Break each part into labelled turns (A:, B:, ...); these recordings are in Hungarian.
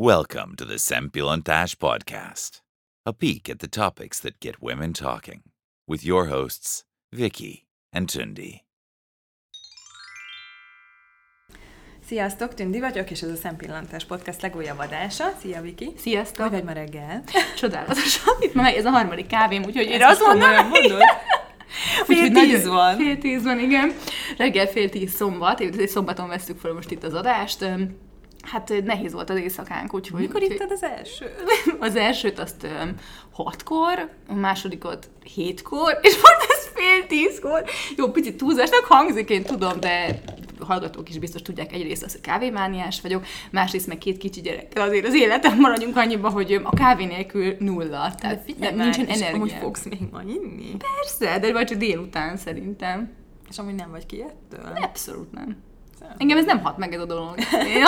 A: Welcome to the Sempilontash Podcast, a peek at the topics that get women talking, with your hosts, Vicky and Tundi.
B: Sziasztok, Tündi vagyok, és ez a Szempillantás Podcast legújabb adása. Szia, Viki!
C: Sziasztok!
B: Hogy vagy ma reggel?
C: Csodálatosan. Itt ma ez a harmadik kávém, úgyhogy én
B: Ezt
C: azt
B: most
C: mondom,
B: komolyan mondod? Fél
C: Úgyhogy
B: tíz
C: nagyon-
B: van.
C: Fél tíz van, igen. Reggel fél tíz szombat, egy szombaton vesztük fel most itt az adást. Hát nehéz volt az éjszakánk, úgyhogy...
B: Mikor ittad az első?
C: Az elsőt azt öm, hatkor, a másodikot hétkor, és most ez fél tízkor. Jó, picit túlzásnak hangzik, én tudom, de hallgatók is biztos tudják egyrészt az, hogy kávémániás vagyok, másrészt meg két kicsi gyerekkel azért az életem maradjunk annyiba, hogy a kávé nélkül nulla. Tehát
B: Figyelj
C: nem, nincsen energia.
B: Amúgy fogsz még ma inni?
C: Persze, de vagy csak délután szerintem.
B: És amúgy nem vagy ki ettől?
C: Abszolút nem. Engem ez nem hat meg ez a dolog.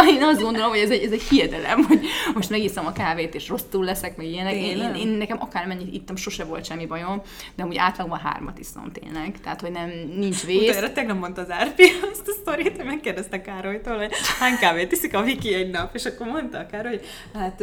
C: Én, azt gondolom, hogy ez egy, ez egy hiedelem, hogy most megiszom a kávét, és rosszul leszek, meg ilyenek. Én, én, én, nekem akármennyit ittam, sose volt semmi bajom, de úgy átlagban hármat iszom tényleg. Tehát, hogy nem, nincs vész.
B: Utoljára tegnap mondta az Árpi azt a sztorit, hogy megkérdezte Károlytól, hogy hány kávét iszik a Viki egy nap, és akkor mondta a Károly, hogy hát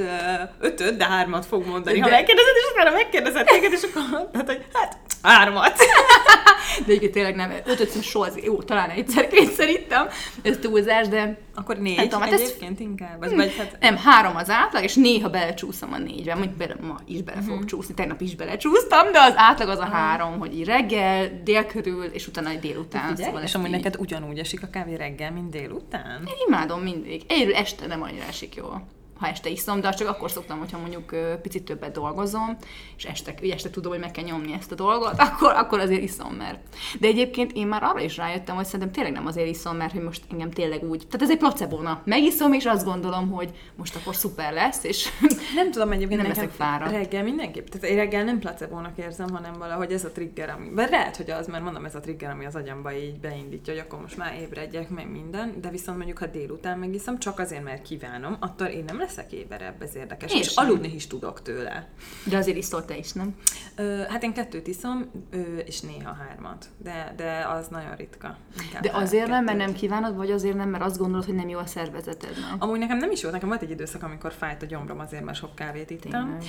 B: ötöt, de hármat fog mondani. Ha
C: De-
B: megkérdezed, és utána megkérdezett téged, és akkor mondtad, hogy hát hármat.
C: De egyébként tényleg nem, ötöt szem soha, az- jó, talán egyszer, kétszer ittam, ez túlzás, de
B: Akkor négy
C: Nem tudom, hát ez-
B: egyébként inkább. Az, vagy hát
C: Nem, három az átlag, és néha belecsúszom a négybe, mondjuk bele, ma is bele fogok csúszni, tegnap is belecsúsztam, de az átlag az a három, hogy így reggel, dél körül, és utána egy délután.
B: Ugye?
C: Szóval
B: és amúgy
C: így-
B: neked ugyanúgy esik a kávé reggel, mint délután?
C: Én imádom mindig. Egyről este nem annyira esik jól ha este iszom, de csak akkor szoktam, hogyha mondjuk picit többet dolgozom, és este, este tudom, hogy meg kell nyomni ezt a dolgot, akkor, akkor azért iszom, mert. De egyébként én már arra is rájöttem, hogy szerintem tényleg nem azért iszom, mert hogy most engem tényleg úgy. Tehát ez egy placebóna. Megiszom, és azt gondolom, hogy most akkor szuper lesz, és
B: Nem tudom egyébként,
C: Nem leszek fáradt.
B: reggel mindenképp. Tehát én reggel nem placebónak érzem, hanem valahogy ez a trigger, ami... Vagy lehet, hogy az, mert mondom, ez a trigger, ami az agyamba így beindítja, hogy akkor most már ébredjek, meg minden, de viszont mondjuk, ha délután megiszom, csak azért, mert kívánom, attól én nem leszek éberebb, ez érdekes.
C: Én
B: és
C: sem.
B: aludni is tudok tőle.
C: de azért iszol te is, nem?
B: Ö, hát én kettőt iszom, ö, és néha hármat, de, de az nagyon ritka. Inkább
C: De azért nem, mert nem kívánod, vagy azért nem, mert azt gondolod, hogy nem jó a szervezetednek.
B: Amúgy nekem nem is volt, nekem volt egy időszak, amikor fájt a gyomrom azért, mert sok kávét ittam,
C: Tényleg.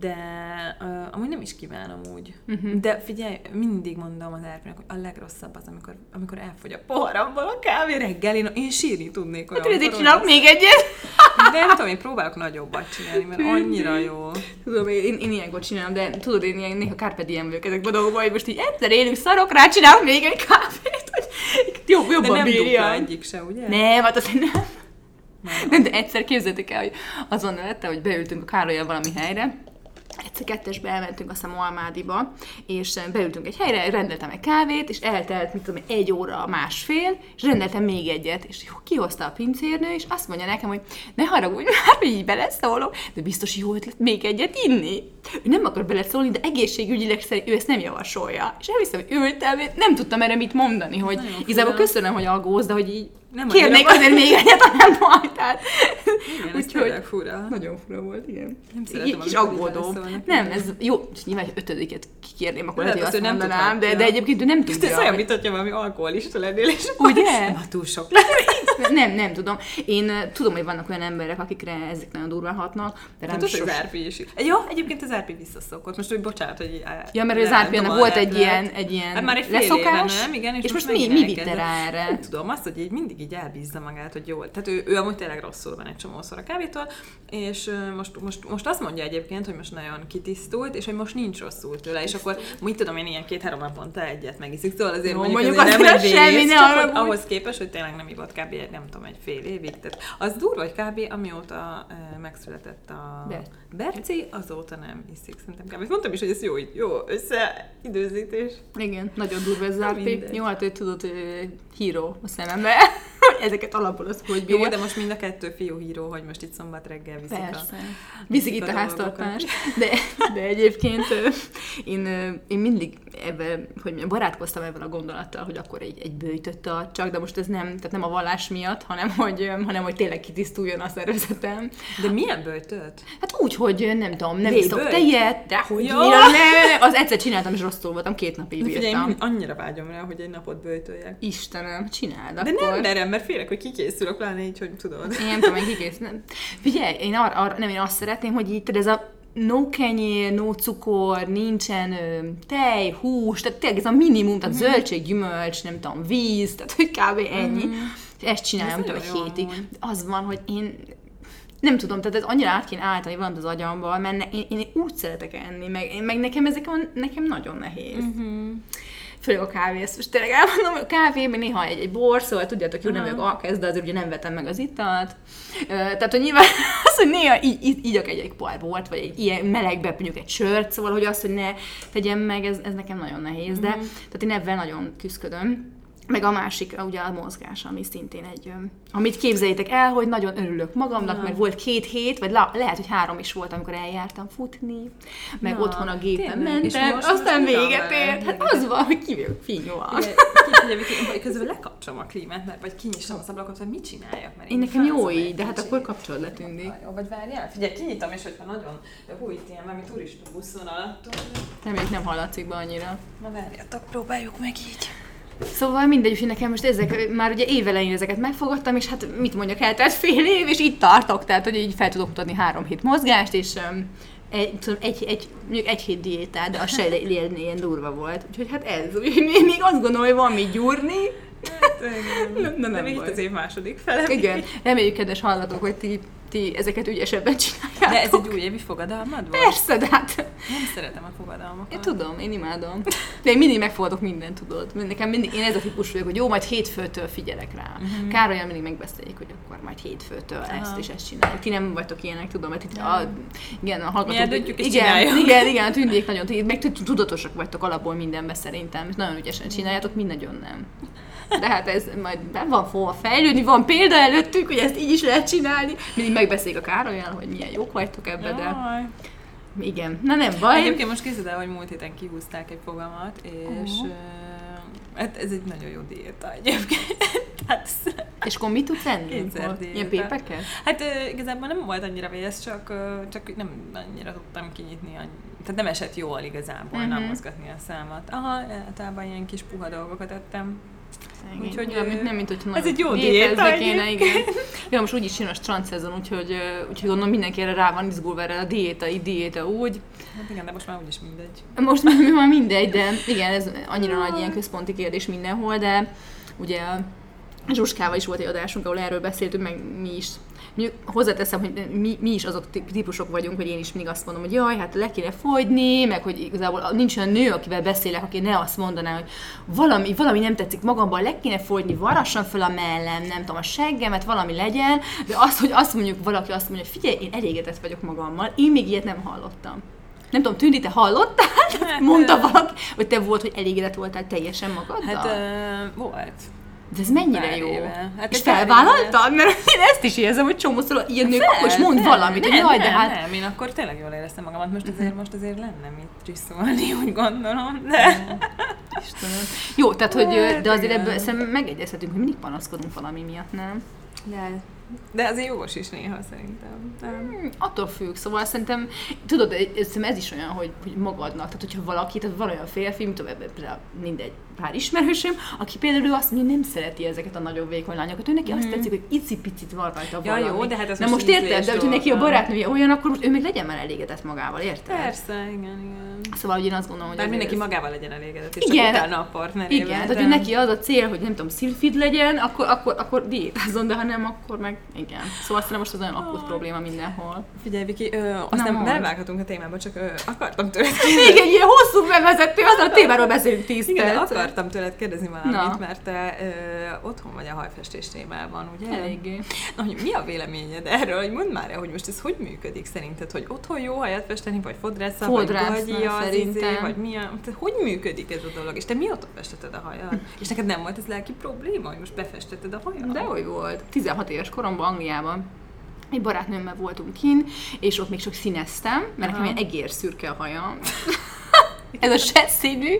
B: de uh, amúgy nem is kívánom úgy. Uh-huh. De figyelj, mindig mondom az Árpinak, hogy a legrosszabb az, amikor, amikor elfogy a poharamból a kávé reggel, én, én sírni tudnék olyan.
C: Hát ezért csinálok még egyet.
B: Nem tudom, én próbálok nagyobbat csinálni, mert annyira jó.
C: Tudom, én, én ilyenkor csinálom, de tudod, én ilyen néha carpe diem vagyok ezekben a dolgokban, hogy most így egyszer élünk szarok, rá csinálok még egy kávét, hogy jobb,
B: De
C: jobban
B: nem dupla
C: bírjam.
B: egyik se, ugye?
C: Nem, hát azért nem. Nem, de egyszer képzeljétek el, hogy azon lette, hogy beültünk a Károlyal valami helyre, egyszer kettesbe elmentünk hiszem Almádiba, és eh, beültünk egy helyre, rendeltem egy kávét, és eltelt, mit tudom, egy óra, másfél, és rendeltem még egyet, és kihozta a pincérnő, és azt mondja nekem, hogy ne haragudj már, hogy így beleszólok, de biztos jó ötlet még egyet inni. Ő nem akar beleszólni, de egészségügyileg szerint ő ezt nem javasolja. És elviszem, hogy ültem, nem tudtam erre mit mondani, hogy igazából köszönöm, hogy aggódsz, de hogy így
B: Nem
C: kérnék azért még egyet, ha nem baj. Tehát,
B: Igen, ez tényleg fura.
C: nagyon fura volt, igen.
B: Nem szeretem,
C: aggódó.
B: beleszólnak.
C: Nem, ez jó, és nyilván, hogy ötödiket kikérném, akkor
B: Lehet,
C: hogy
B: azt nem
C: mondanám, de,
B: tudhatja.
C: de egyébként ő nem
B: Ez
C: tudja.
B: olyan,
C: hogy-
B: mint hogyha valami alkoholista lennél, és
C: Ugye?
B: nem, ha túl sok.
C: Nem, nem tudom. Én tudom, hogy vannak olyan emberek, akikre ezek nagyon durván hatnak, de rám
B: Hát az az
C: sos...
B: Árpi is. Jó, egyébként az Árpi visszaszokott. Most úgy bocsánat, hogy
C: Ja, mert az
B: a
C: volt egy ilyen, egy ilyen
B: Hát már egy fél
C: leszokás,
B: nem, igen, és,
C: és most, mi, mi vitte rá erre?
B: Nem tudom, azt, hogy így mindig így elbízza magát, hogy jó. Tehát ő, ő amúgy tényleg rosszul van egy csomószor a kávétól, és most, most, most azt mondja egyébként, hogy most nagyon kitisztult, és hogy most nincs rosszul tőle, és akkor mit tudom én, ilyen két-három naponta egyet megiszik, szóval azért
C: Jó,
B: mondjuk,
C: mondjuk
B: azért nem egy
C: semmi, ne
B: csak hogy ahhoz képest, hogy tényleg nem ivott kb. egy, nem tudom, egy fél évig. Tehát az durva, hogy kb. amióta megszületett a
C: Ber.
B: Berci, azóta nem iszik szerintem kb. Mondtam is, hogy ez jó, jó összeidőzítés.
C: Igen, nagyon durva ez.
B: Mindegy.
C: Jó, hát ő tudod, híró a szemembe. Ezeket alapból az hogy bírja.
B: Jó, de most mind a kettő fiú híró, hogy most itt szombat reggel viszik
C: Persze.
B: a...
C: Viszik itt a
B: dolgokat.
C: háztartást. De, de egyébként én, én mindig ebben, hogy barátkoztam ebben a gondolattal, hogy akkor egy, egy bőjtött a csak, de most ez nem, tehát nem a vallás miatt, hanem hogy, hanem hogy tényleg kitisztuljon a szervezetem.
B: De milyen bőtöt?
C: Hát úgy, hogy nem tudom, nem iszok tejet, de hogy ja. ne, az egyszer csináltam, és rosszul voltam, két napig
B: figyelj,
C: bírtam.
B: én annyira vágyom rá, hogy egy napot bőtöljek.
C: Istenem, csináld
B: De
C: akkor.
B: nem merem, mert félek, hogy kikészülök, pláne így, hogy tudod.
C: Én nem tudom, hogy kikész. Nem. Figyelj, én arra, arra, nem, én azt szeretném, hogy itt ez a no kenyér, no cukor, nincsen ö, tej, hús, tehát tényleg ez a minimum, tehát
B: Mhm.
C: zöldség, gyümölcs, nem tudom, víz, tehát hogy kb. ennyi. És ezt csinálom, tudom, egy hétig.
B: amúgy.
C: Az van, hogy én nem tudom, tehát ez annyira át kéne állítani valamit az agyamban, mert ne, én, én, úgy szeretek enni, meg, meg nekem ezek van, nekem nagyon nehéz.
B: Mhm.
C: Főleg a kávé, ezt most tényleg elmondom, hogy a kávé, meg néha egy, egy bor, szóval tudjátok, jó, nem vagyok alkezd, de azért ugye nem vetem meg az italt. Tehát, hogy nyilván az, hogy néha így, így, ígyak egy, egy pohár bort, vagy egy ilyen melegbe mondjuk egy sört, szóval, hogy azt, hogy ne tegyem meg, ez, ez nekem nagyon nehéz, de tehát én ebben nagyon küzdködöm. Meg a másik, ugye a mozgás, ami szintén egy, amit képzeljétek el, hogy nagyon örülök magamnak, mert volt két hét, vagy la, lehet, hogy három is volt, amikor eljártam futni, meg
B: Na,
C: otthon a gépen mentem, aztán véget ért. Hát az van, hogy
B: ugye, ugye, közben lekapcsolom a klímát, mert vagy kinyitom az ablakot, vagy mit csináljak, mert
C: Én nekem jó így, de hát akkor kapcsolod le.
B: Jó, vagy várjál, figyelj, kinyitom, és hogyha nagyon hú, itt ilyen valami turista buszon alattunk.
C: Reméljük nem hallatszik be annyira.
B: Na várjatok, próbáljuk meg így.
C: Szóval mindegy, hogy nekem most ezek, már ugye évelején ezeket megfogadtam, és hát mit mondjak, eltelt fél év, és itt tartok, tehát hogy így fel tudok mutatni három hét mozgást, és um, egy, tudom, egy, egy, mondjuk egy hét diétát, de az se ilyen, ilyen durva volt. Úgyhogy hát ez, úgyhogy még, azt gondolom, hogy van mit gyúrni.
B: Na,
C: nem
B: de még itt az év második fele.
C: Igen, reméljük, kedves hallgatók, hogy ti, ti ezeket ügyesebben csináljátok.
B: De ez egy újévi fogadalmad volt?
C: Persze, de hát
B: Nem szeretem a fogadalmakat.
C: Én tudom, én imádom. De én mindig megfogadok mindent, tudod. Nekem mindig, én ez a típus vagyok, hogy jó, majd hétfőtől figyelek rá. Uh-huh. Károlyal mindig megbeszéljük, hogy akkor majd hétfőtől ezt és ezt csináljuk. Ti nem vagytok ilyenek, tudom, mert itt a, igen, a hallgatók... Igen, igen, igen, a tündék nagyon, meg tud- tudatosak vagytok alapból mindenben szerintem, és nagyon ügyesen csináljátok, mi nagyon nem. De hát ez majd be van fogva fejlődni, van példa előttünk, hogy ezt így is lehet csinálni. Mindig megbeszéljük a Károlyal, hogy milyen jók vagytok ebbe, de
B: Jaj.
C: igen. Na nem baj.
B: Egyébként most készíted el, hogy múlt héten kihúzták egy fogalmat, és uh, hát ez egy nagyon jó diéta egyébként. hát,
C: És akkor mit tudsz enni?
B: Kétszer.
C: Ilyen pépeket?
B: hát ö, igazából nem volt annyira vész, csak, csak nem annyira tudtam kinyitni, tehát nem esett jól igazából
C: Mhm.
B: nem mozgatni a számat. Aha, általában ilyen kis puha dolgokat ettem. Úgyhogy,
C: Úgyhogy ja, mint, nem, mint hogyha
B: ez egy jó diéta
C: kéne, igen. Ja, most úgyis jön a strand szezon, úgyhogy, úgyhogy gondolom mindenki erre rá van izgulva erre a diéta, így diéta úgy.
B: Hát igen, de most már úgyis mindegy.
C: Most mi van mindegy, de igen, ez annyira nagy ilyen központi kérdés mindenhol, de ugye Zsuskával is volt egy adásunk, ahol erről beszéltünk, meg mi is. Hozzáteszem, hogy mi, mi is azok tí- típusok vagyunk, hogy én is mindig azt mondom, hogy jaj, hát le kéne fogyni, meg hogy igazából nincs olyan nő, akivel beszélek, aki ne azt mondaná, hogy valami, valami nem tetszik magamban, le kéne fogyni, varassam fel a mellem, nem tudom, a seggemet, valami legyen, de az, hogy azt mondjuk valaki azt mondja, hogy figyelj, én elégedett vagyok magammal, én még ilyet nem hallottam. Nem tudom, Tündi, te hallottál?
B: Hát,
C: Mondta valaki, hogy te volt, hogy elégedett voltál teljesen magaddal?
B: Hát ö, volt.
C: De ez mennyire
B: pár
C: jó.
B: éve. Hát
C: és felvállaltad? Mert én ezt is érzem, hogy csomószor ilyen nők, akkor is mond
B: nem,
C: valamit, hogy
B: nem,
C: jaj,
B: nem,
C: de hát...
B: Nem, én akkor tényleg jól éreztem magamat. Most azért, most azért lenne mit csiszolni, úgy gondolom. De...
C: Istenem. Jó, tehát, hogy, ö,
B: Hát
C: de azért ebből szerintem megegyezhetünk, hogy mindig panaszkodunk valami miatt, nem?
B: De, de azért jogos is néha szerintem. Nem?
C: Hmm, attól függ, szóval szerintem, tudod, ez, szerintem ez is olyan, hogy, hogy magadnak, tehát hogyha valaki, tehát van olyan férfi, mint tudom, mindegy, pár ismerősöm, aki például ő azt mondja, nem szereti ezeket a nagyon vékony lányokat, ő neki azt tetszik, hogy icipicit van rajta
B: Ja,
C: valami.
B: jó, de hát ez
C: Na
B: most
C: most érted, de hogyha neki a barátnője olyan, akkor most ő még legyen már elégedett magával, érted?
B: Persze, igen, igen.
C: Szóval, hogy én azt gondolom, hogy
B: Bár mindenki
C: ez-
B: magával legyen elégedett, és
C: Igen.
B: csak utána a partnerével.
C: Igen, tehát hogy neki az a cél, hogy nem tudom, szilfid legyen, akkor, akkor, akkor diétázzon, de ha nem, akkor meg igen. Szóval szerintem most az olyan akut probléma mindenhol.
B: Figyelj, Viki, ö, aztán belevághatunk a témába, csak ö, akartam tőled
C: Még egy ilyen hosszú bevezető, az a témáról beszélünk 10
B: Igen. Akartam tőled kérdezni valamit,
C: Na.
B: mert te ö, otthon vagy a hajfestés témában, ugye?
C: Eléggé.
B: Na, hogy mi a véleményed erről, hogy mondd már el, hogy most ez hogy működik szerinted, hogy otthon jó hajat festeni, vagy fodrásza, vagy
C: Fodrásznál
B: gagyi az
C: szerintem.
B: izé, vagy mi tehát hogy működik ez a dolog, és te mióta festetted a hajad? És neked nem volt ez lelki probléma, hogy most befestetted a hajad?
C: De hogy volt. 16 éves koromban Angliában egy barátnőmmel voltunk kin, és ott még csak színeztem, mert nekem
B: Aha.
C: ilyen egér szürke a hajam. Ez a se színű,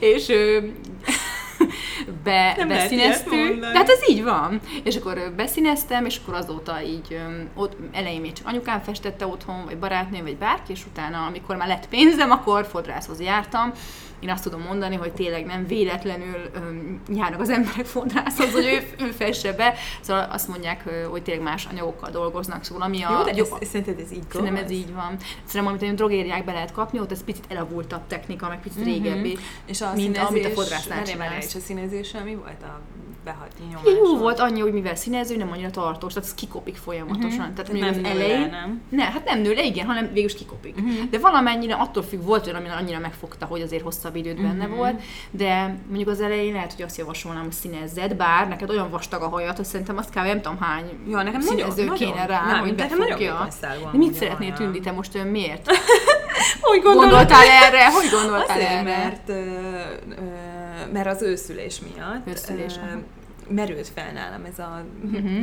C: és ö, be,
B: Nem
C: beszíneztük.
B: mondani.
C: Tehát ez így van. És akkor beszíneztem, és akkor azóta így ott, elején még csak anyukám festette otthon, vagy barátnőm, vagy bárki, és utána, amikor már lett pénzem, akkor fodrászhoz jártam, én azt tudom mondani, hogy tényleg nem véletlenül öm, járnak az emberek fodrászhoz, hogy ő, ő fesse be, szóval azt mondják, hogy tényleg más anyagokkal dolgoznak, szóval ami a...
B: Jó, de ez, szerinted ez így
C: Szerintem ez így van. Szerintem, amit a drogériákba lehet kapni, ott ez picit elavultabb technika, meg picit régebbi,
B: És a
C: mint amit a fodrásznál csinálsz.
B: és a színezéssel mi volt a behatni nyomás?
C: Jó volt annyi, hogy mivel színező, nem annyira tartós, tehát ez kikopik folyamatosan. Tehát mondjuk
B: Nem
C: az elején,
B: nem?
C: ne, hát nem nő le, igen, hanem végül is kikopik. De valamennyire attól függ, volt olyan, ami annyira megfogta, hogy azért hosszabb időt benne volt, de mondjuk az elején lehet, hogy azt javasolnám, hogy színezzed, bár neked olyan vastag a hajad, hogy szerintem azt kb. nem tudom hány
B: Ja, nekem
C: színező
B: nagyon-
C: kéne rá,
B: nem,
C: hogy befogja. De mit szeretnél tűnni, te most miért?
B: Úgy
C: Gondoltál erre? Hogy gondoltál
B: Azért,
C: erre?
B: mert, ö, ö, mert az őszülés miatt
C: Őszülés,
B: ö. Merült fel nálam ez a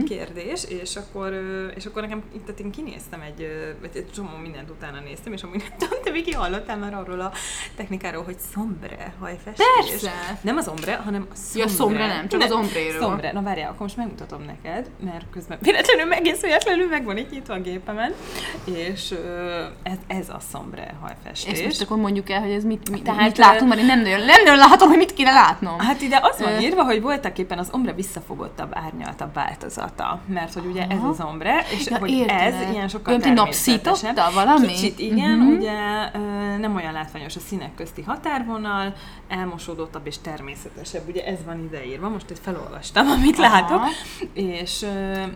B: kérdés, és akkor, és akkor nekem itt tehát én kinéztem egy, egy csomó mindent utána néztem, és amúgy nem tudom, te Viki hallottál már arról a technikáról, hogy szombre hajfestés.
C: Persze.
B: Nem az ombre, hanem a szombre.
C: Ja, szombre nem, csak az ombréről.
B: Szombre. Na várjál, akkor most megmutatom neked, mert közben véletlenül egész véletlenül meg van itt nyitva a gépemen, és ez, ez a szombre hajfestés.
C: És most akkor mondjuk el, hogy ez mit, mit,
B: Tehát,
C: mit látunk, mert én nem nagyon, nem nagyon látom, hogy mit kéne látnom.
B: Hát ide az van írva, hogy voltak éppen az ombre visszafogottabb, árnyaltabb változata. Mert hogy ugye ez
C: Aha.
B: az ombre, és
C: Ja,
B: hogy ez ilyen sokkal
C: Olyan, napszította valami?
B: Kicsit igen,
C: Mhm.
B: ugye nem olyan látványos a színek közti határvonal, elmosódottabb és természetesebb. Ugye ez van ideírva, most itt felolvastam, amit
C: Aha.
B: látok. És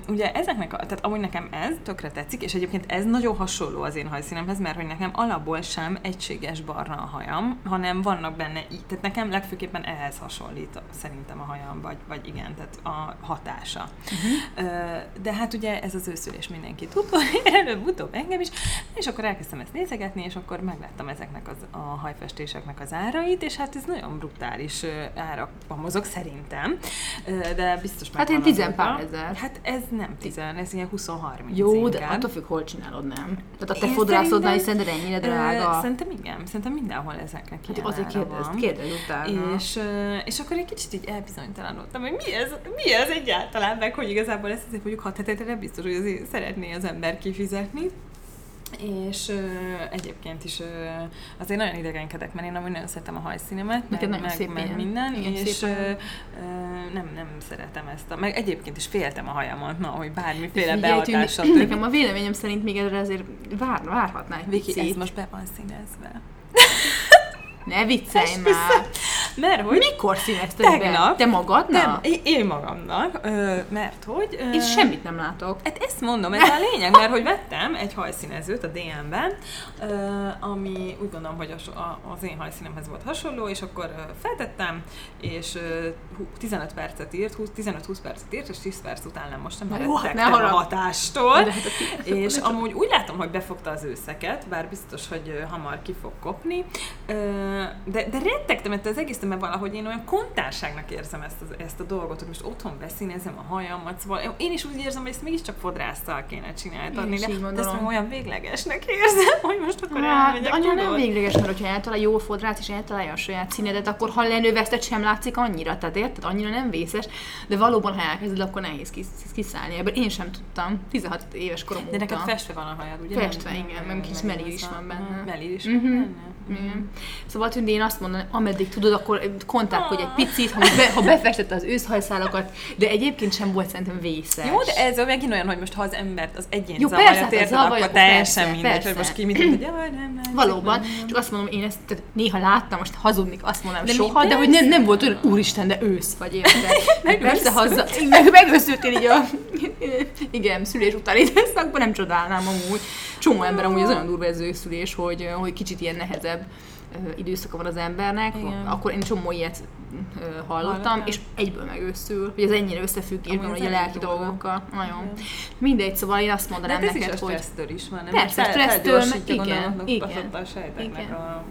B: ugye ezeknek, a, tehát amúgy nekem ez tökre tetszik, és egyébként ez nagyon hasonló az én hajszínemhez, mert hogy nekem alapból sem egységes barna a hajam, hanem vannak benne így, tehát nekem legfőképpen ehhez hasonlít szerintem a hajam, vagy, vagy igen, tehát a hatása. Uh-huh. De hát ugye ez az őszülés mindenki tudta, előbb-utóbb engem is, és akkor elkezdtem ezt nézegetni, és akkor megláttam ezeknek az, a hajfestéseknek az árait, és hát ez nagyon brutális árakban mozog szerintem, de biztos
C: Hát
B: megvan
C: ilyen tizen
B: azóta.
C: pár ezer.
B: Hát ez nem tizen, ez ilyen 20-30
C: Jó, de
B: inkább.
C: attól függ, hol csinálod, nem? Tehát a te
B: Én
C: fodrászodnál is szerinted ennyire drága.
B: Szerintem igen, szerintem mindenhol ezeknek
C: Hát
B: ilyen
C: azért
B: ára
C: kérdezd,
B: van.
C: kérdezz utána.
B: És, és akkor egy kicsit így elbizonytalanodtam, hogy mi ez, mi ez egyáltalán, meg hogy igazából ezt azért mondjuk hat hetetre nem biztos, hogy azért szeretné az ember kifizetni. És ö, egyébként is ö, azért nagyon idegenkedek, mert én amúgy nagyon szeretem a hajszínemet, meg,
C: nagyon
B: meg,
C: szép
B: meg
C: ilyen.
B: minden,
C: Igen,
B: és
C: szép
B: ö, ö, nem, nem szeretem ezt. A, meg egyébként is féltem a hajamat, na, hogy bármiféle behatással
C: Nekem a véleményem szerint még erre azért vár, várhatnál egy
B: Viki, ez most be van színezve.
C: Ne viccelj már!
B: Mert hogy
C: Mikor színezted be?
B: Tegnap.
C: Te magadnak?
B: Nem, én- magamnak, mert hogy... Ö,
C: Én semmit nem látok.
B: Hát ezt mondom, ez a lényeg, mert hogy vettem egy hajszínezőt a DM-ben, ami úgy gondolom, hogy az én hajszínemhez volt hasonló, és akkor feltettem, és ö, hú- 15 percet írt, 20 15-20 percet írt, és 10 perc után nem most nem a hatástól.
C: De hát a-
B: És amúgy úgy látom, hogy befogta az őszeket, bár biztos, hogy hamar ki fog kopni, Ö, de, de rettegtem ettől az egész, mert valahogy én olyan kontárságnak érzem ezt, az, ezt a dolgot, hogy most otthon beszínezem a hajamat, szóval én is úgy érzem, hogy ezt mégiscsak fodrásszal kéne csinálni,
C: Én
B: adni,
C: is
B: de, de ezt meg olyan véglegesnek érzem, hogy most akkor
C: Hát,
B: elmegyek,
C: nem
B: tudod?
C: végleges, mert hogyha eltalál jó fodrát és eltalálja a saját színedet, akkor ha lenőveszted sem látszik annyira, tehát érted? Annyira nem vészes, de valóban ha elkezded, akkor nehéz kis, kiszállni ebből. Én sem tudtam, 16 éves korom
B: De neked
C: óta.
B: festve van a hajad, ugye?
C: Festve,
B: Nem-
C: igen,
B: nem-
C: meg
B: nem-
C: kis
B: nem
C: melír is van benne.
B: Melír is
C: Mhm.
B: van benne?
C: Igen. Szóval Tündi, én azt mondom, ameddig tudod, akkor kontálkodj egy picit, ha, be, ha befestette az őszhajszálakat, de egyébként sem volt szerintem vészes.
B: Jó, de ez megint olyan, hogy most ha az embert, az egyén
C: Jó,
B: zavarja,
C: persze,
B: érted,
C: zavarja,
B: akkor teljesen
C: persze,
B: mindegy, hogy
C: persze.
B: most ki mit hogy jaj, nem, nem.
C: Valóban,
B: nem,
C: csak azt mondom, én ezt tehát néha láttam, most hazudnék, azt mondanám
B: De
C: soha, de hogy nem, nem volt olyan, úristen, de ősz vagy érted. Meg persze haza, meg, megőszültél így a, igen, szülés utáni időszakban, nem csodálnám amúgy. Csomó ember amúgy az olyan durva ez őszülés, hogy, hogy kicsit ilyen nehezebb időszaka van az embernek,
B: Igen.
C: akkor én csomó ilyet hallottam,
B: Hallottam.
C: és egyből megőszül, hogy ez ennyire összefüggésben hogy a lelki
B: durva.
C: dolgokkal. Nagyon.
B: Igen.
C: Mindegy, szóval én azt
B: De
C: mondanám
B: hát ez is a
C: neked, hogy
B: stressztől is van, nem?
C: Persze, stressztől, igen,
B: a
C: Igen.
B: a...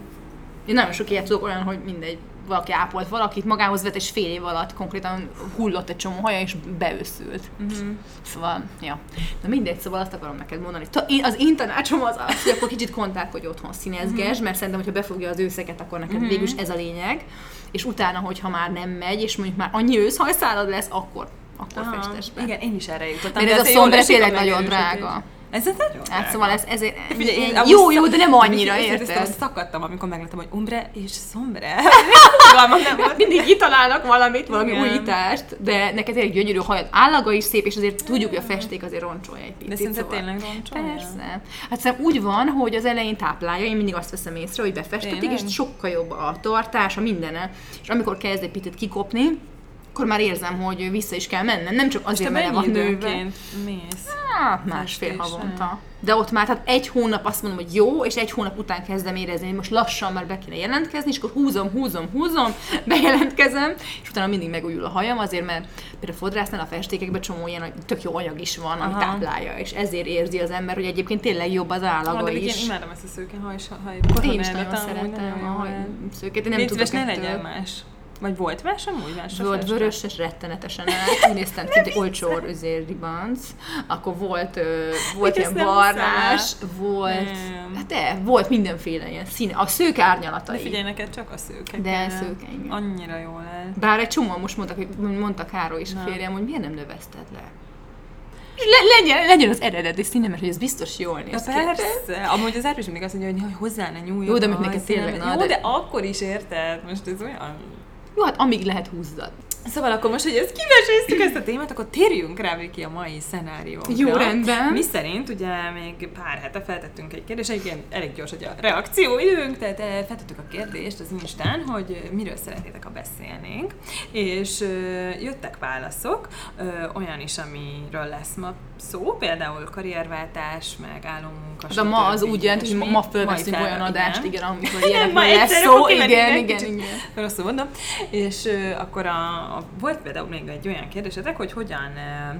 C: Én nagyon sok ilyet tudok olyan, hogy mindegy, valaki ápolt valakit, magához vett, és fél év alatt konkrétan hullott egy csomó haja, és beőszült.
B: Uh-huh.
C: Szóval, ja. De mindegy, szóval azt akarom neked mondani. Ta, én, az én tanácsom az az, hogy akkor kicsit kontálkodj otthon, színezges, mert szerintem, hogyha befogja az őszeket, akkor neked végül is ez a lényeg. És utána, hogyha már nem megy, és mondjuk már annyi őszhajszálad lesz, akkor, akkor festesd be.
B: Igen, én is erre jutottam.
C: Mert ez a
B: esik
C: tényleg nagyon drága.
B: Ez egy nagyon
C: Hát szóval ez, ezért,
B: Figyelj, én
C: jó, jó, de nem annyira, érted?
B: szakadtam, amikor megláttam, hogy umbre és szombre. Nem.
C: Mindig kitalálnak valamit, valami
B: Igen.
C: újítást, de neked tényleg gyönyörű hajad, állaga is szép, és azért tudjuk, hogy a festék azért roncsolja egy picit.
B: De szinte
C: szóval.
B: tényleg roncsolja?
C: Persze. Hát szerintem úgy van, hogy az elején táplálja, én mindig azt veszem észre, hogy befestetik, és sokkal jobb a tartás, a mindene. És amikor kezd egy picit kikopni, akkor már érzem, hogy vissza is kell mennem. Nem csak azért, mert van nőve.
B: mész?
C: Hát, másfél
B: Festésen.
C: havonta. De ott már tehát egy hónap azt mondom, hogy jó, és egy hónap után kezdem érezni, hogy most lassan már be kéne jelentkezni, és akkor húzom, húzom, húzom, bejelentkezem, és utána mindig megújul a hajam, azért, mert például a fodrásznál a festékekben csomó ilyen tök jó anyag is van, ami
B: Aha.
C: táplálja, és ezért érzi az ember, hogy egyébként tényleg jobb az állaga
B: de
C: is.
B: én imádom ezt a szőke haj, haj
C: Én is nagyon szeretem a haj szőkét, én nem
B: Légy
C: tudok
B: ne legyen más. Vagy volt más amúgy más? a
C: Volt vörös és rettenetesen állt. Úgy néztem ki, hogy olcsó azért ribanc. Akkor volt, ö, volt ilyen barnás, volt,
B: Nem.
C: hát de, volt mindenféle ilyen színe. A szőke
B: De
C: árnyalatai.
B: figyelj, neked csak a szőke
C: De szőke, igen.
B: Annyira jól áll.
C: Bár egy csomó most mondtak, hogy mondta Károly is a férjem, hogy miért nem növeszted le? Le, legyen, legyen az eredeti színe, mert hogy ez biztos jól néz
B: De
C: ki.
B: persze. Amúgy az erős mindig azt mondja, hogy hozzá ne nyúljon.
C: Jó, de amit neked tényleg, na,
B: Jó,
C: de-
B: de akkor is érted. Most ez olyan...
C: Jó, hát amíg lehet húzzad.
B: Szóval akkor most, hogy ezt kiveséztük ezt a témát, akkor térjünk rá Viki a mai szenáriónkra.
C: Jó, rendben.
B: Mi szerint ugye még pár hete feltettünk egy kérdést, egyébként elég gyors hogy a reakcióidőnk, tehát eh, feltettük a kérdést az Instán, hogy eh, miről szeretnétek, ha beszélnénk, és ö, jöttek válaszok, olyan is, amiről lesz ma szó, például karrierváltás, meg álommunka,
C: De ma az úgy jelent, hogy ma, fölveszünk olyan adást, igen, amikor ilyenekről lesz szó. Igen, igen,
B: kicsit
C: igen.
B: Rosszul mondom. És akkor a, a, volt például még egy olyan kérdésetek, hogy hogyan ö,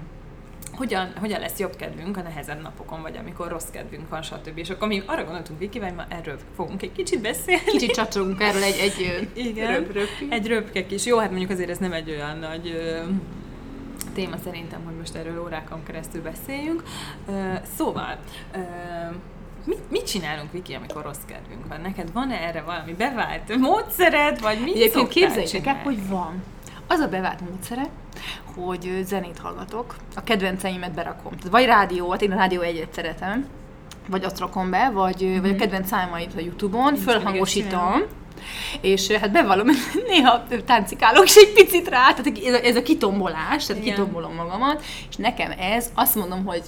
B: hogyan, hogyan lesz jobb kedvünk a nehezebb napokon, vagy amikor rossz kedvünk van, stb. És akkor mi arra gondoltunk, Viki, hogy ma erről fogunk egy kicsit beszélni.
C: Kicsit csacsogunk erről egy, egy
B: Igen.
C: röp.
B: Egy röpke kis. Jó, hát mondjuk azért ez nem egy olyan nagy ö, téma szerintem, hogy most erről órákon keresztül beszéljünk. Ö, szóval, ö, mit, mit csinálunk, Viki, amikor rossz kedvünk van? Neked van-e erre valami bevált módszered, vagy mit
C: Egyébként képzeljétek el, hogy van. Az a bevált módszere, hogy zenét hallgatok, a kedvenceimet berakom. Tehát vagy rádiót, én a rádió egyet szeretem, vagy azt rakom be, vagy, mm-hmm. vagy a kedvenc számait a Youtube-on,
B: meg
C: fölhangosítom, és hát bevallom, néha táncikálok is egy picit rá, tehát ez a, ez a kitombolás, tehát
B: Igen.
C: kitombolom magamat, és nekem ez azt mondom, hogy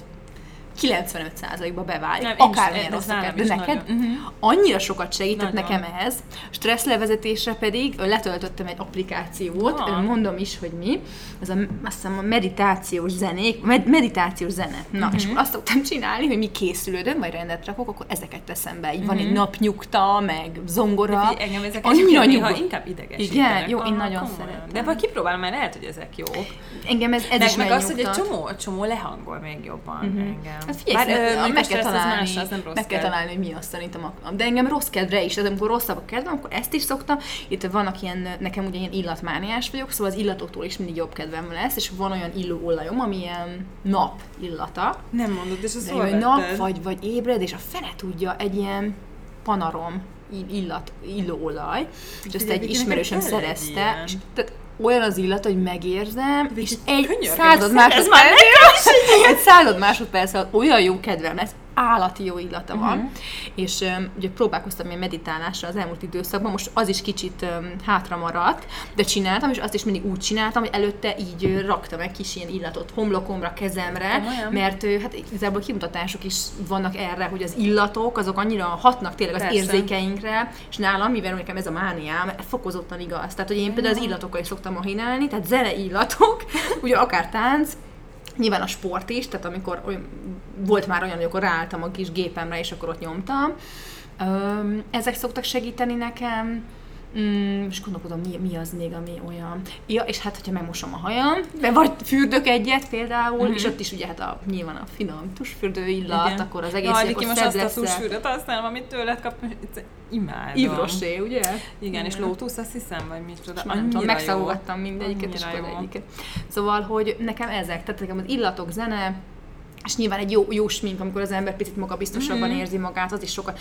C: 95%-ba beválik,
B: Nem,
C: akármilyen rossz a
B: nálam
C: kedv.
B: is
C: De neked.
B: Mhm.
C: annyira sokat segített
B: Nagyon.
C: nekem ez. Stresszlevezetésre pedig letöltöttem egy applikációt,
B: Ah.
C: mondom is, hogy mi. Ez a, azt hiszem a meditációs zenék, med- meditációs zene. Na,
B: Mhm.
C: és akkor azt szoktam csinálni, hogy mi készülődöm, vagy rendet rakok, akkor ezeket teszem be. Így van
B: Mhm.
C: egy napnyugta, meg zongora.
B: De engem ezek
C: Annyira nyugodt.
B: inkább idegesítenek.
C: Igen, jó, én
B: Ah,
C: nagyon
B: komolyan.
C: szeretem.
B: De ha kipróbálom, már lehet, hogy ezek jók.
C: Engem ez, ez
B: meg,
C: is
B: meg az, hogy egy csomó, csomó lehangol még jobban uh-huh. engem.
C: Hát figyelj,
B: Bár, ö,
C: meg
B: a
C: kell
B: az
C: találni,
B: más, az nem rossz
C: meg kell találni, hogy mi azt szerintem. A, de engem rossz kedvre is, tehát amikor rosszabb a kedvem, akkor ezt is szoktam. Itt vannak ilyen, nekem ugye ilyen illatmániás vagyok, szóval az illatoktól is mindig jobb kedvem lesz, és van olyan illóolajom, ami ilyen nap illata.
B: Nem mondod, és az
C: De nap vagy, vagy ébred, és a fene tudja, egy ilyen panarom ill- illat, illóolaj, és ezt egy ismerősöm szerezte, és tehát olyan az illat, hogy megérzem,
B: Viki,
C: és egy század másodperc, egy század másodperc alatt olyan jó kedvem lesz, állati jó illata van,
B: Mhm.
C: és um, ugye próbálkoztam ilyen meditálásra az elmúlt időszakban, most az is kicsit um, hátra maradt, de csináltam, és azt is mindig úgy csináltam, hogy előtte így ö, raktam egy kis ilyen illatot homlokomra, kezemre,
B: Komolyan?
C: mert ö, hát igazából kimutatások is vannak erre, hogy az illatok, azok annyira hatnak tényleg az
B: Persze.
C: érzékeinkre, és nálam, mivel nekem ez a mániám, fokozottan igaz. Tehát, hogy én például az illatokkal is szoktam mahinálni, tehát zene illatok, ugye akár tánc, Nyilván a sport is, tehát amikor volt már olyan, hogy akkor ráálltam a kis gépemre, és akkor ott nyomtam. Ezek szoktak segíteni nekem. Mm, és gondolkodom, mi, mi az még, ami olyan. Ja, és hát, hogyha megmosom a hajam, de vagy fürdök egyet például, mm-hmm. és ott is ugye hát a, nyilván a finom tusfürdő illat,
B: Igen.
C: akkor az egész
B: Jaj,
C: akkor
B: most azt a tusfürdőt használom, amit tőled kaptam, imádom.
C: Ivrosé, ugye?
B: Igen, és lótusz, azt hiszem, vagy micsoda.
C: Nem tudom, megszagogattam mindegyiket, és akkor egyiket. Szóval, hogy nekem ezek, tehát nekem az illatok, zene, és nyilván egy jó, jó smink, amikor az ember picit magabiztosabban
B: Mhm.
C: mm-hmm. érzi magát, az is sokat...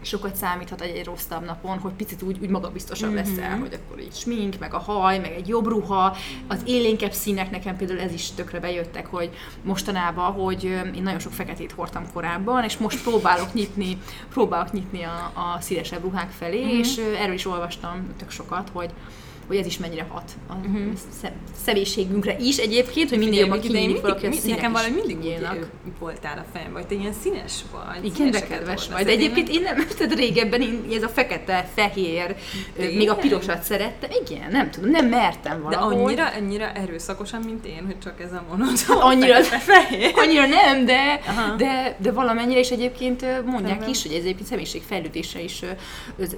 C: sokat számíthat egy, egy rosszabb napon, hogy picit úgy, úgy magabiztosabb mm-hmm. leszel, hogy akkor így smink, meg a haj, meg egy jobb ruha, az élénkebb színek nekem például ez is tökre bejöttek, hogy mostanában, hogy én nagyon sok feketét hordtam korábban, és most próbálok nyitni, próbálok nyitni a, a színesebb ruhák felé, mm-hmm. és erről is olvastam tök sokat, hogy hogy ez is mennyire hat a uh-huh. személyiségünkre is egyébként, hogy minél jobban kinyílik valaki a színek
B: Nekem valami mindig nyílnak. voltál a fejembe, hogy te ilyen színes vagy.
C: Igen, de kedves vagy. De egyébként én nem, tehát régebben én ez a fekete, fehér, még a pirosat szerettem. Igen, nem tudom, nem mertem valahogy.
B: De annyira, annyira erőszakosan, mint én, hogy csak ez a mondat. Hát
C: annyira, fehér. annyira nem, de, de, de valamennyire is egyébként mondják is, hogy ez egyébként személyiségfejlődésre is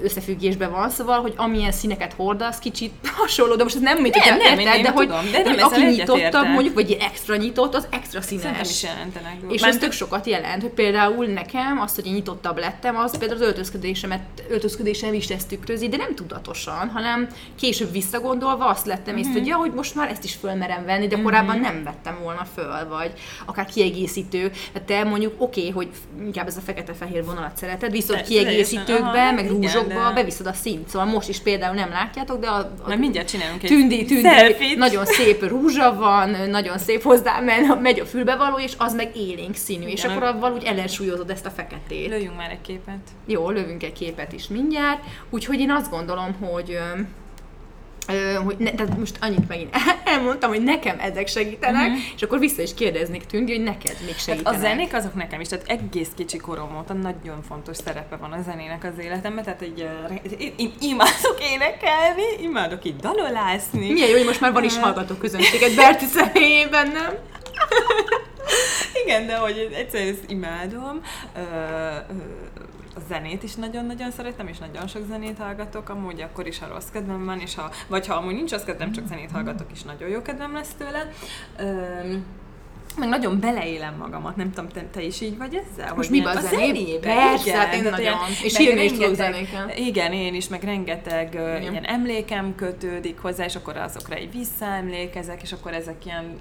C: összefüggésben van, szóval, hogy amilyen színeket hordasz, kicsit hasonló, de most ez nem mint
B: nem, nem,
C: érted,
B: én,
C: de hogy
B: tudom, de nem,
C: aki nyitottabb mondjuk, vagy extra nyitott, az extra színes.
B: is jelentenek.
C: És ez tök sokat jelent, hogy például nekem azt, hogy én nyitottabb lettem, az például az öltözködésemet, öltözködésem is ezt tükrözi, de nem tudatosan, hanem később visszagondolva azt lettem észre, hogy ja, hogy most már ezt is fölmerem venni, de korábban mhm. nem vettem volna föl, vagy akár kiegészítő. Tehát te mondjuk oké, okay, hogy inkább ez a fekete-fehér vonalat szereted, viszont kiegészítőkbe, meg rúzsokba beviszed a szint. Szóval most is például nem látjátok, de a, a
B: majd mindjárt csinálunk egy
C: tündi, tündi, selfie nagyon szép rúzsa van, nagyon szép hozzá megy a fülbevaló, és az meg élénk színű, Igen, és akkor avval úgy ellensúlyozod ezt a feketét.
B: Lőjünk már egy képet.
C: Jó, lövünk egy képet is mindjárt. Úgyhogy én azt gondolom, hogy hogy ne, tehát most annyit megint elmondtam, hogy nekem ezek segítenek, uh-huh. és akkor vissza is kérdeznék Tündi, hogy neked még segítenek.
B: Hát a zenék azok nekem is, tehát egész kicsi korom óta nagyon fontos szerepe van a zenének az életemben, tehát egy, én, én imádok énekelni, imádok itt dalolászni.
C: Milyen jó, hogy most már van is hallgató közönséget Berti személyében, nem?
B: Igen, de hogy egyszerűen ezt imádom. Ö, ö, a zenét is nagyon-nagyon szeretem, és nagyon sok zenét hallgatok, amúgy akkor is, ha rossz kedvem van, és ha, vagy ha amúgy nincs rossz kedvem, csak zenét hallgatok, is nagyon jó kedvem lesz tőle. Üm, meg nagyon beleélem magamat, nem tudom, te, te is így vagy ezzel?
C: Most mi a zenébe?
B: Persze, igen,
C: hát én nagyon. Ilyen, és írni is tudok
B: Igen, én is, meg rengeteg igen. ilyen emlékem kötődik hozzá, és akkor azokra így visszaemlékezek, és akkor ezek ilyen,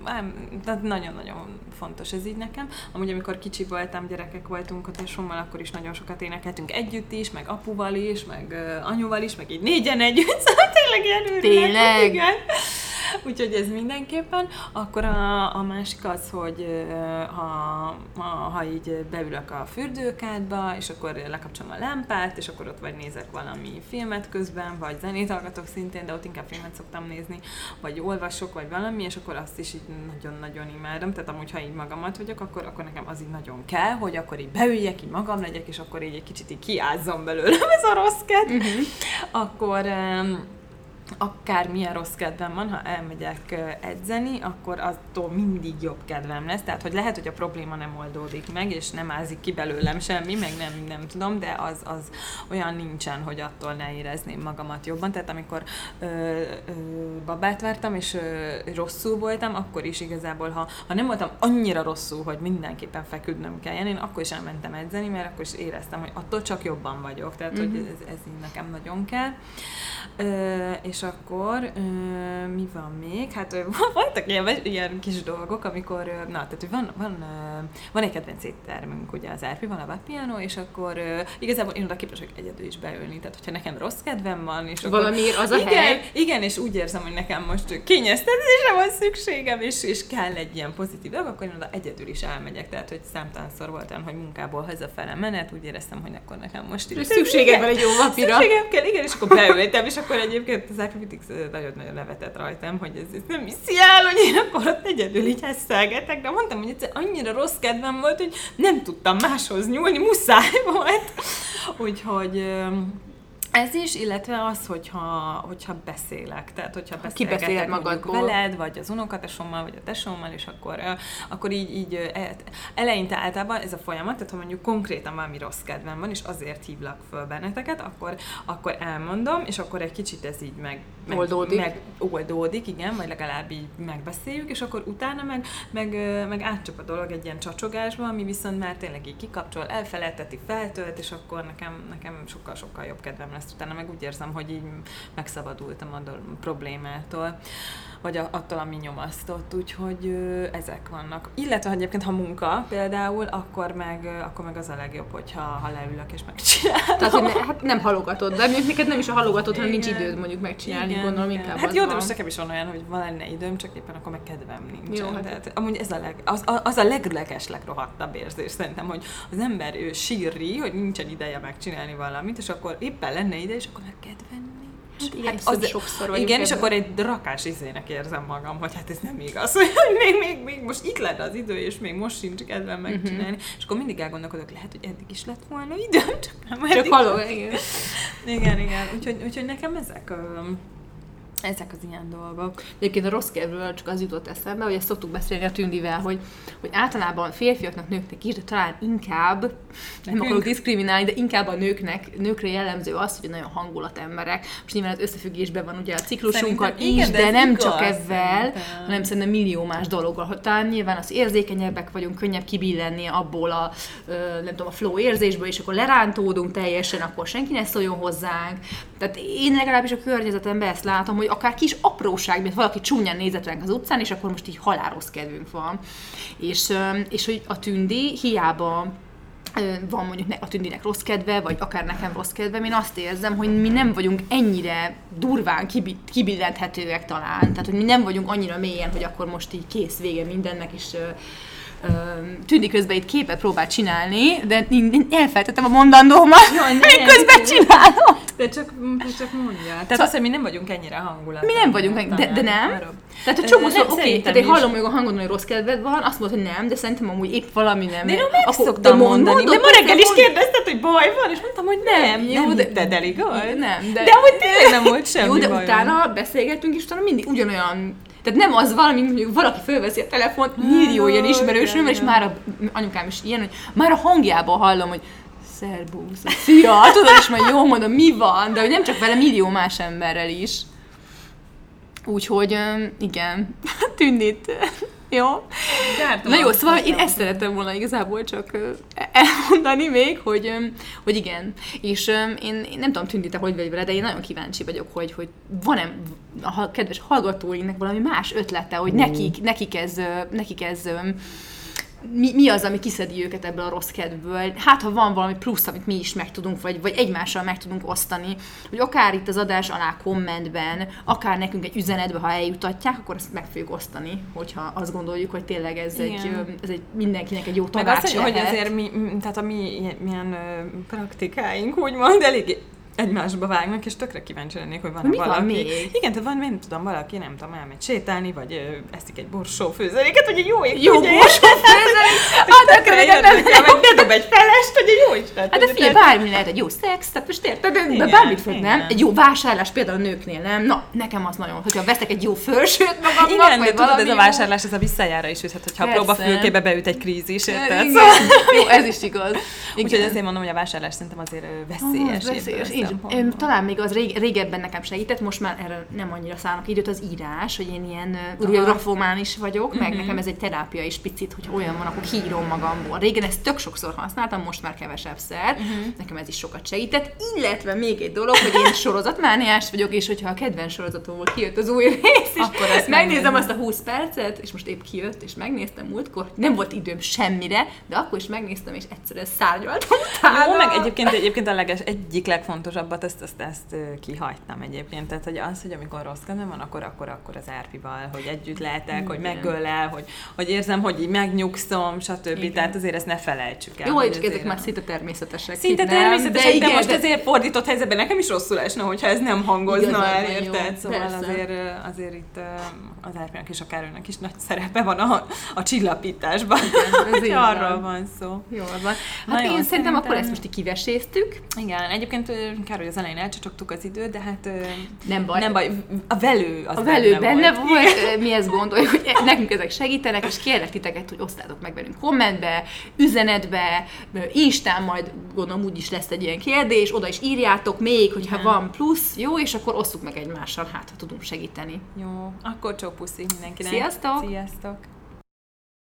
B: tehát nagyon-nagyon fontos ez így nekem. Amúgy, amikor kicsi voltam, gyerekek voltunk a tesómmal, akkor is nagyon sokat énekeltünk együtt is, meg apuval is, meg anyuval is, meg így négyen együtt, szóval tényleg ilyen
C: Tényleg?
B: Igen. Úgyhogy ez mindenképpen. Akkor a, a másik az, hogy ha, ha, ha így beülök a fürdőkádba, és akkor lekapcsolom a lámpát, és akkor ott vagy nézek valami filmet közben, vagy zenét hallgatok szintén, de ott inkább filmet szoktam nézni, vagy olvasok, vagy valami, és akkor azt is így nagyon-nagyon imádom. Tehát amúgy, ha így magamat vagyok, akkor, akkor nekem az így nagyon kell, hogy akkor így beüljek, így magam legyek, és akkor így egy kicsit így kiázzam belőlem ez a rossz kedv. Uh-huh. Akkor um, akár milyen rossz kedvem van, ha elmegyek edzeni, akkor attól mindig jobb kedvem lesz. Tehát, hogy lehet, hogy a probléma nem oldódik meg, és nem ázik ki belőlem semmi, meg nem, nem tudom, de az, az olyan nincsen, hogy attól ne érezném magamat jobban. Tehát amikor ö, ö, babát vártam, és ö, rosszul voltam, akkor is igazából, ha, ha nem voltam annyira rosszul, hogy mindenképpen feküdnöm kelljen, én akkor is elmentem edzeni, mert akkor is éreztem, hogy attól csak jobban vagyok. Tehát, mm-hmm. hogy mhm. ez, ez így nekem nagyon kell. Ö, és akkor ö, mi van még? Hát ö, voltak ilyen, ilyen kis dolgok, amikor, ö, na, tehát van, van, ö, van egy kedvenc éttermünk, ugye az Árpi, van a Vapiano, és akkor ö, igazából én oda képes vagyok egyedül is beülni, tehát hogyha nekem rossz kedvem van, és
C: akkor, Valamiért az a
B: igen,
C: hely?
B: Igen, és úgy érzem, hogy nekem most kényeztetésre van szükségem, és, és kell egy ilyen pozitív dolog, akkor én oda egyedül is elmegyek, tehát hogy számtalanszor voltam, hogy munkából hazafele menet, úgy éreztem, hogy akkor nekem most
C: is. Szükségem van egy jó vapira.
B: Szükségem kell, igen, és akkor beültem, és akkor egyébként az Acrobatics nagyon-nagyon nevetett rajtam, hogy ez, ez nem hiszi el, hogy én akkor ott egyedül így hesszelgetek, de mondtam, hogy egyszer annyira rossz kedvem volt, hogy nem tudtam máshoz nyúlni, muszáj volt. Úgyhogy ez is, illetve az, hogyha, hogyha beszélek, tehát hogyha beszélek
C: magadból.
B: veled, vagy az unokatesommal, vagy a tesómmal, és akkor, akkor így, így e, eleinte általában ez a folyamat, tehát ha mondjuk konkrétan valami rossz kedvem van, és azért hívlak föl benneteket, akkor, akkor elmondom, és akkor egy kicsit ez így meg,
C: meg oldódik.
B: Meg oldódik, igen, vagy legalább így megbeszéljük, és akkor utána meg, meg, meg átcsap a dolog egy ilyen csacsogásba, ami viszont már tényleg így kikapcsol, elfelejteti, feltölt, és akkor nekem, nekem sokkal-sokkal jobb kedvem lesz ezt utána meg úgy érzem, hogy így megszabadultam a problémától vagy a, attól, ami nyomasztott, úgyhogy ezek vannak. Illetve, egyébként, ha munka például, akkor meg, akkor meg az a legjobb, hogyha ha leülök és megcsinálom.
C: Tehát, hogy ne, hát nem halogatod, de neked nem is a halogatod, hanem nincs időd mondjuk megcsinálni, igen, gondolom igen. inkább
B: Hát jó, de most nekem is van olyan, hogy van lenne időm, csak éppen akkor meg kedvem nincs. Jó, hát. Tehát, amúgy ez a leg, az, az a legleges, legrohadtabb érzés szerintem, hogy az ember ő sírri, hogy nincsen ideje megcsinálni valamit, és akkor éppen lenne ide, és akkor meg kedvem
C: Hát igen, hát az, sokszor
B: Igen, ebben. és akkor egy rakás izének érzem magam, hogy hát ez nem igaz, hogy még, még, még most itt lenne az idő, és még most sincs kedvem mhm. megcsinálni. Uh-huh. És akkor mindig elgondolkodok, lehet, hogy eddig is lett volna időm, csak nem
C: Csak haló, igen.
B: igen, igen. Úgyhogy, úgyhogy nekem ezek ezek az ilyen dolgok.
C: Egyébként a rossz kedvről csak az jutott eszembe, hogy ezt szoktuk beszélni a tündivel, hogy, hogy általában férfiaknak, nőknek is, de talán inkább, nem akarok diszkriminálni, de inkább a nőknek, nőkre jellemző az, hogy nagyon hangulatemberek. Most nyilván az összefüggésben van ugye a ciklusunkkal is, igen, de, de nem igaz, csak ezzel, szerintem. hanem szerintem millió más dologgal. Hogy talán nyilván az érzékenyebbek vagyunk, könnyebb kibillenni abból a, nem tudom, a flow érzésből, és akkor lerántódunk teljesen, akkor senki ne szóljon hozzánk. Tehát én legalábbis a környezetemben ezt látom, hogy akár kis apróság, mint valaki csúnyán nézett ránk az utcán, és akkor most így halálos kedvünk van. És, és hogy a tündi hiába van mondjuk a tündinek rossz kedve, vagy akár nekem rossz kedve, én azt érzem, hogy mi nem vagyunk ennyire durván kibillenthetőek talán. Tehát, hogy mi nem vagyunk annyira mélyen, hogy akkor most így kész vége mindennek, és tűnik közben itt képet próbál csinálni, de én elfelejtettem a mondandómat, Jaj, közben csinálom.
B: De csak, csak mondja. Tehát
C: szóval,
B: azt, hogy mi nem vagyunk ennyire hangulat.
C: Mi nem vagyunk ennyire, de, de nem. Tehát, hogy csomószor, oké, okay, tehát én hallom, hogy a hangodon, hogy rossz kedved van, azt mondod, hogy nem, de szerintem amúgy épp valami nem.
B: De én meg akkor, szoktam de mondani. Mondod, de ma reggel is kérdezted, hogy baj van, és mondtam, hogy nem. Jó, nem de, de elég
C: Nem,
B: de, de amúgy tényleg nem volt semmi
C: Jó, de utána beszélgettünk, és utána mindig ugyanolyan tehát nem az valami, mondjuk valaki fölveszi a telefont, millió ilyen ismerősöm, és már a anyukám is ilyen, hogy már a hangjában hallom, hogy szerbusz, szia, tudod, és majd jó mondom, mi van, de hogy nem csak vele, millió más emberrel is. Úgyhogy igen, tűnít. Jó? Na jó, szóval én ezt szeretem volna igazából csak elmondani még, hogy, hogy igen. És én, én nem tudom, Tündi, te hogy vagy vele, de én nagyon kíváncsi vagyok, hogy, hogy van-e a kedves hallgatóinknak valami más ötlete, hogy nekik, nekik ez, nekik ez mi, mi az, ami kiszedi őket ebből a rossz kedvből. Hát, ha van valami plusz, amit mi is meg tudunk, vagy, vagy egymással meg tudunk osztani, hogy akár itt az adás alá kommentben, akár nekünk egy üzenetbe, ha eljutatják, akkor ezt meg fogjuk osztani, hogyha azt gondoljuk, hogy tényleg ez, egy, ez egy mindenkinek egy jó tanács Meg
B: azt, hogy azért mi, tehát a mi milyen praktikáink, úgymond, elég egymásba vágnak, és tökre kíváncsi lennék, hogy van
C: Mi
B: valaki.
C: Van még?
B: Igen, tehát van, nem tudom, valaki, nem tudom, elmegy sétálni, vagy ö, eszik egy borsó főzeléket, hogy jó ég,
C: Jó borsó főzelék?
B: Hát tökre érdekel, vagy bedob egy felest, hogy egy jó Isten.
C: Hát de figyelj, bármi lehet, egy jó szex, tehát most érted, de bármit fog, nem? Egy jó vásárlás például a nőknél, nem? Na, nekem az nagyon, hogyha veszek egy jó fölsőt magamnak,
B: Igen, de tudod, ez a vásárlás, ez a visszajára is üthet, hogyha a próbafülkébe beüt egy krízis, érted?
C: Jó, ez is igaz.
B: Úgyhogy azért mondom, hogy a vásárlás szerintem azért veszélyes. Veszélyes,
C: talán még az rég, régebben nekem segített, most már erre nem annyira szállnak időt, az írás, hogy én ilyen grafomán is vagyok, uh-huh. meg mhm. nekem ez egy terápia is picit, hogy olyan van, akkor hírom magamból. Régen ezt tök sokszor használtam, most már kevesebb szer, uh-huh. nekem ez is sokat segített, illetve még egy dolog, hogy én sorozatmániás vagyok, és hogyha a kedvenc sorozatomból kijött az új rész, és akkor ezt megnézem azt a 20 percet, és most épp kijött, és megnéztem múltkor, nem volt időm semmire, de akkor is megnéztem, és egyszerűen szárnyaltam.
B: Jó, meg egyébként, egyébként a leges, egyik legfontosabbat, ezt, ezt, ezt kihagytam egyébként. Tehát, hogy az, hogy amikor rossz kedvem van, akkor, akkor, akkor az árpival, hogy együtt lehetek, Igen. hogy meggöllel, hogy, hogy érzem, hogy így megnyugszom, stb. Igen. Tehát azért ezt ne felejtsük el.
C: Jó, hogy ezek már szinte természetesek.
B: Szinte természetesek, de, de, de most de... azért fordított helyzetben nekem is rosszul esne, hogyha ez nem hangozna Igazán el, érted? Szóval Persze. azért, azért itt az árpinak és a Károlynak is nagy szerepe van a, a csillapításban, hogy arról van szó.
C: Jó van. Hát én szerintem akkor ezt most így kiveséztük.
B: Igen, egyébként Károly az elején elcsacsogtuk az időt, de hát
C: nem baj.
B: Nem baj. A velő az
C: A velő benne, benne volt. volt. Mi ezt gondoljuk, hogy nekünk ezek segítenek, és kérlek titeket, hogy osztátok meg velünk kommentbe, üzenetbe, Instán majd gondolom úgy is lesz egy ilyen kérdés, oda is írjátok még, hogyha Igen. van plusz, jó, és akkor osszuk meg egymással, hát ha tudunk segíteni.
B: Jó, akkor csópuszi mindenkinek.
C: Sziasztok!
B: Sziasztok!